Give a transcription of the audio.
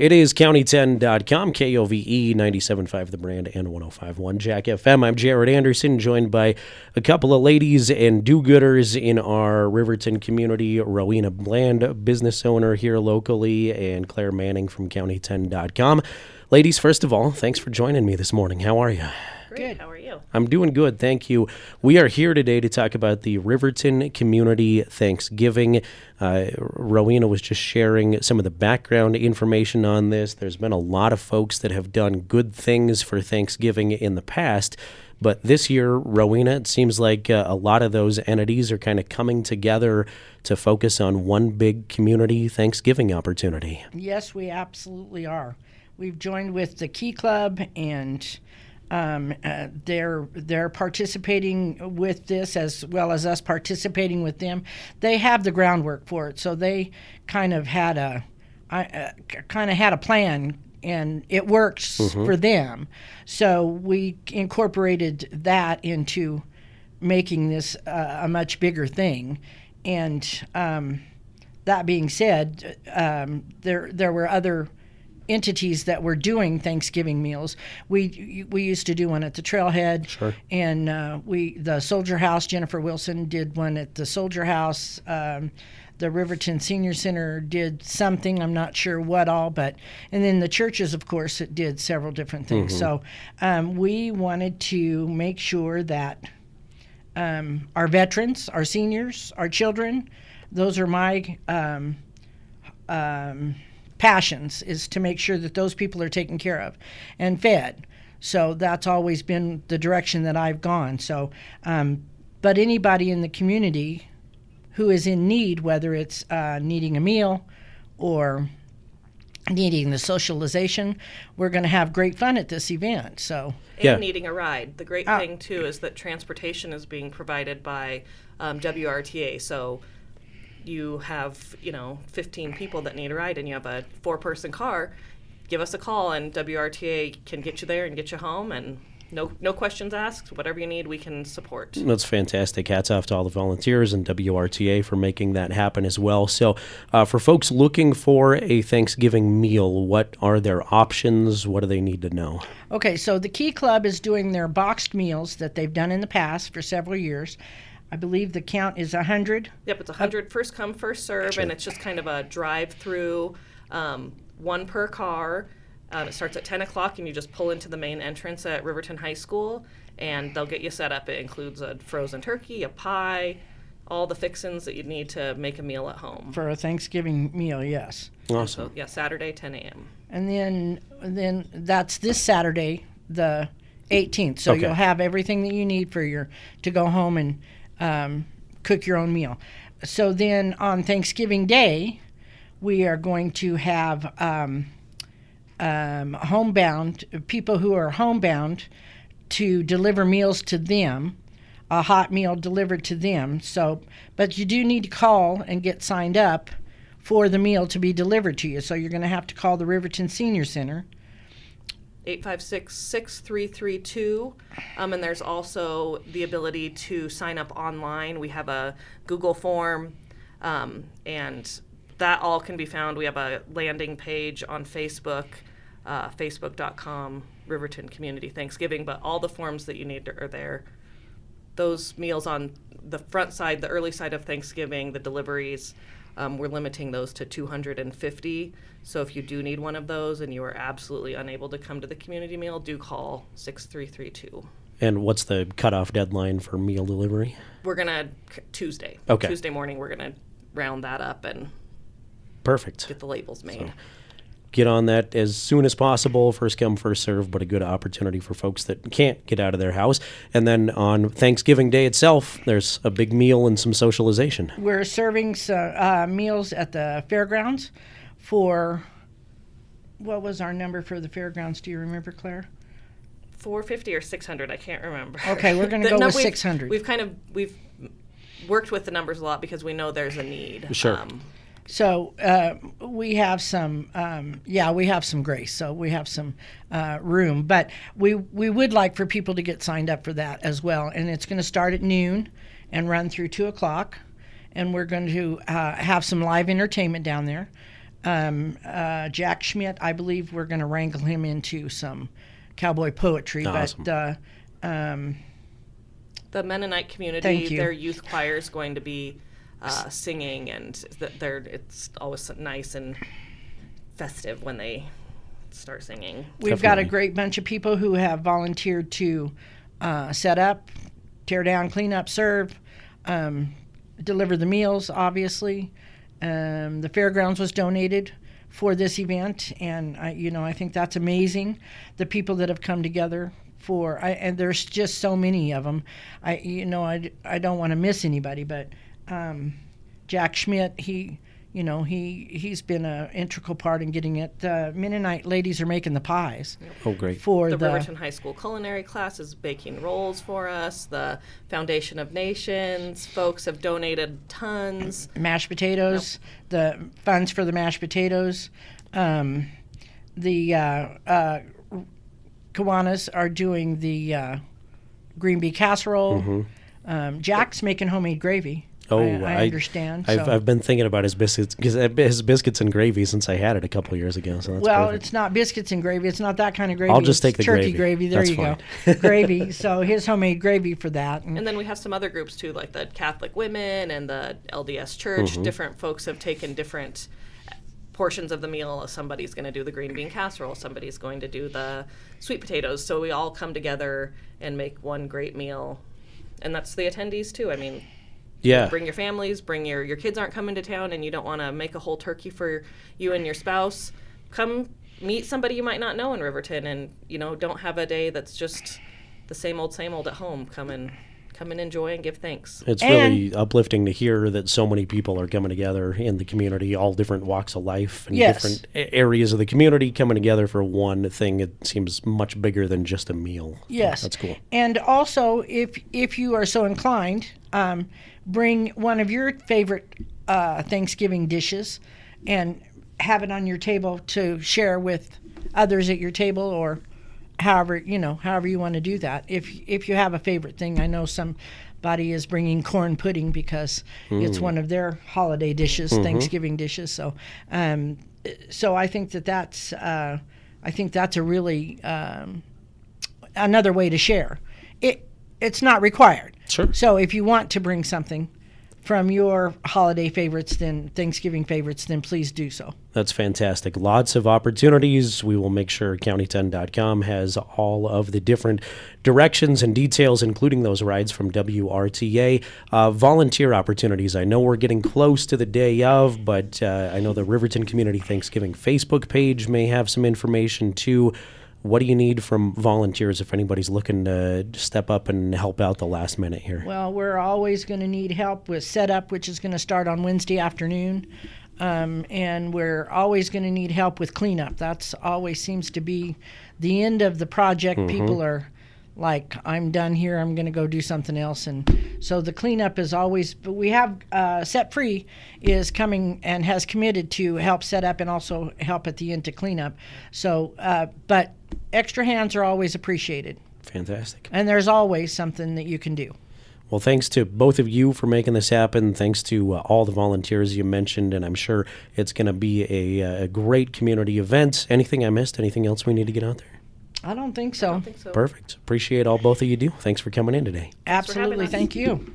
It is county10.com, KOVE 97.5 The Brand and 105.1 Jack FM. I'm Jared Anderson, joined by a couple of ladies and do gooders in our Riverton community. Rowena Bland, business owner here locally, and Claire Manning from county10.com. Ladies, first of all, thanks for joining me this morning. How are you? Great. How are you? I'm doing good, thank you. We are here today to talk about the Riverton Community Thanksgiving. Uh, Rowena was just sharing some of the background information on this. There's been a lot of folks that have done good things for Thanksgiving in the past. But this year, Rowena, it seems like uh, a lot of those entities are kind of coming together to focus on one big community Thanksgiving opportunity. Yes, we absolutely are. We've joined with the Key Club and um, uh, they're they're participating with this as well as us participating with them. They have the groundwork for it, so they kind of had a uh, kind of had a plan and it works mm-hmm. for them. So we incorporated that into making this uh, a much bigger thing. And um, that being said, um, there there were other entities that were doing Thanksgiving meals. We we used to do one at the Trailhead, sure. and uh, we the Soldier House. Jennifer Wilson did one at the Soldier House. Um, the Riverton Senior Center did something. I'm not sure what all, but and then the churches, of course, it did several different things. Mm-hmm. So um, we wanted to make sure that um, our veterans, our seniors, our children, those are my um, um passions is to make sure that those people are taken care of and fed. So that's always been the direction that I've gone. So, um, but anybody in the community who is in need, whether it's uh, needing a meal or needing the socialization, we're going to have great fun at this event. So, and yeah. needing a ride. The great uh, thing too is that transportation is being provided by um, WRTA. So you have you know 15 people that need a ride and you have a four person car give us a call and wrta can get you there and get you home and no no questions asked. Whatever you need we can support. That's fantastic. Hats off to all the volunteers and wrta for making that happen as well. So uh, for folks looking for a thanksgiving meal what are their options? What do they need to know? Okay so the key club is doing their boxed meals that they've done in the past for several years I believe the count is 100. Yep, it's 100 first come, first serve, sure. and it's just kind of a drive through, um, one per car. Um, it starts at 10 o'clock, and you just pull into the main entrance at Riverton High School, and they'll get you set up. It includes a frozen turkey, a pie, all the fixins that you need to make a meal at home. For a Thanksgiving meal, yes. Awesome. So, yeah, Saturday, 10 a.m. And then, then that's this Saturday, the 18th. So okay. you'll have everything that you need for your to go home and um, cook your own meal. So then on Thanksgiving Day, we are going to have um, um, homebound people who are homebound to deliver meals to them, a hot meal delivered to them. So, but you do need to call and get signed up for the meal to be delivered to you. So you're going to have to call the Riverton Senior Center 856 6332. Um, and there's also the ability to sign up online. We have a Google form, um, and that all can be found. We have a landing page on Facebook, uh, facebook.com, Riverton Community Thanksgiving, but all the forms that you need are there. Those meals on the front side, the early side of Thanksgiving, the deliveries, um, we're limiting those to 250. So if you do need one of those and you are absolutely unable to come to the community meal, do call 6332. And what's the cutoff deadline for meal delivery? We're gonna Tuesday. Okay. Tuesday morning, we're gonna round that up and perfect get the labels made. So get on that as soon as possible. First come, first serve, but a good opportunity for folks that can't get out of their house. And then on Thanksgiving Day itself, there's a big meal and some socialization. We're serving uh, meals at the fairgrounds for what was our number for the fairgrounds? Do you remember, Claire? 450 or 600 i can't remember okay we're going to go no, with 600 we've kind of we've worked with the numbers a lot because we know there's a need sure um, so uh, we have some, um, yeah, we have some grace. So we have some uh, room, but we we would like for people to get signed up for that as well. And it's going to start at noon and run through two o'clock. And we're going to uh, have some live entertainment down there. Um, uh, Jack Schmidt, I believe we're going to wrangle him into some cowboy poetry. Awesome. But uh, um, The Mennonite community, their youth choir is going to be uh, singing, and they're, it's always nice and festive when they start singing. we've got a great bunch of people who have volunteered to uh, set up, tear down, clean up, serve, um, deliver the meals, obviously. Um, the fairgrounds was donated for this event, and I, you know, I think that's amazing. The people that have come together for, I, and there's just so many of them. I, you know, I, I don't want to miss anybody, but um, Jack Schmidt, he, you know, he he's been an integral part in getting it. The Mennonite ladies are making the pies Oh, great. for The, the, Riverton High School culinary class is baking rolls for us. The Foundation of Nations folks have donated tons. mashed potatoes, the funds for the mashed potatoes. Um, the uh, uh, Kiwanis are doing the uh, green bean casserole. Um, Jack's making homemade gravy. Oh, I, I I- understand. I've, so- I've been thinking about his biscuits because his biscuits and gravy since I had it a couple years ago. So that's well, perfect. it's not biscuits and gravy. It's not that kind of gravy. I'll just It's take the turkey gravy. There That's you fine. go, gravy. So his homemade gravy for that. And And then we have some other groups too, like the Catholic Women and the LDS Church. Mm-hmm. Different folks have taken different portions of the meal. Somebody's going to do the green bean casserole, somebody's going to do the sweet potatoes. So we all come together and make one great meal. And that's the attendees too. I mean, yeah. bring your families, bring your your kids aren't coming to town and you don't want to make a whole turkey for you and your spouse. Come meet somebody you might not know in Riverton and you know, don't have a day that's just the same old same old at home. Come and come and enjoy and give thanks. It's And- really uplifting to hear that so many people are coming together in the community, all different walks of life and Yes. different areas of the community coming together for one thing. It seems much bigger than just a meal. So Yes, that's cool. And also, if if you are so inclined, um, bring one of your favorite uh, Thanksgiving dishes, and have it on your table to share with others at your table, or however you know however you want to do that. If if you have a favorite thing, I know somebody is bringing corn pudding because it's one of their holiday dishes, Thanksgiving dishes. So, um, so I think that that's uh, I think that's a really um, another way to share. It it's not required. Sure. So if you want to bring something from your holiday favorites, then Thanksgiving favorites, then please do so. That's fantastic. Lots of opportunities. We will make sure county10.com has all of the different directions and details, including those rides from WRTA. Uh, volunteer opportunities. I know we're getting close to the day of, but uh, I know the Riverton Community Thanksgiving Facebook page may have some information too. What do you need from volunteers if anybody's looking to step up and help out the last minute here? Well, we're always going to need help with setup, which is going to start on Wednesday afternoon. Um, and we're always going to need help with cleanup. That's always seems to be the end of the project. People are like, I'm done here. I'm going to go do something else. And so the cleanup is always, but we have uh, Set Free is coming and has committed to help set up and also help at the end to clean up. So, uh, but extra hands are always appreciated. Fantastic. And there's always something that you can do. Well, thanks to both of you for making this happen. Thanks to uh, all the volunteers you mentioned, and I'm sure it's going to be a, a great community event. Anything I missed? Anything else we need to get out there? I don't think so. I think so. Perfect. Appreciate all both of you do. Thanks for coming in today. Absolutely. Thank you.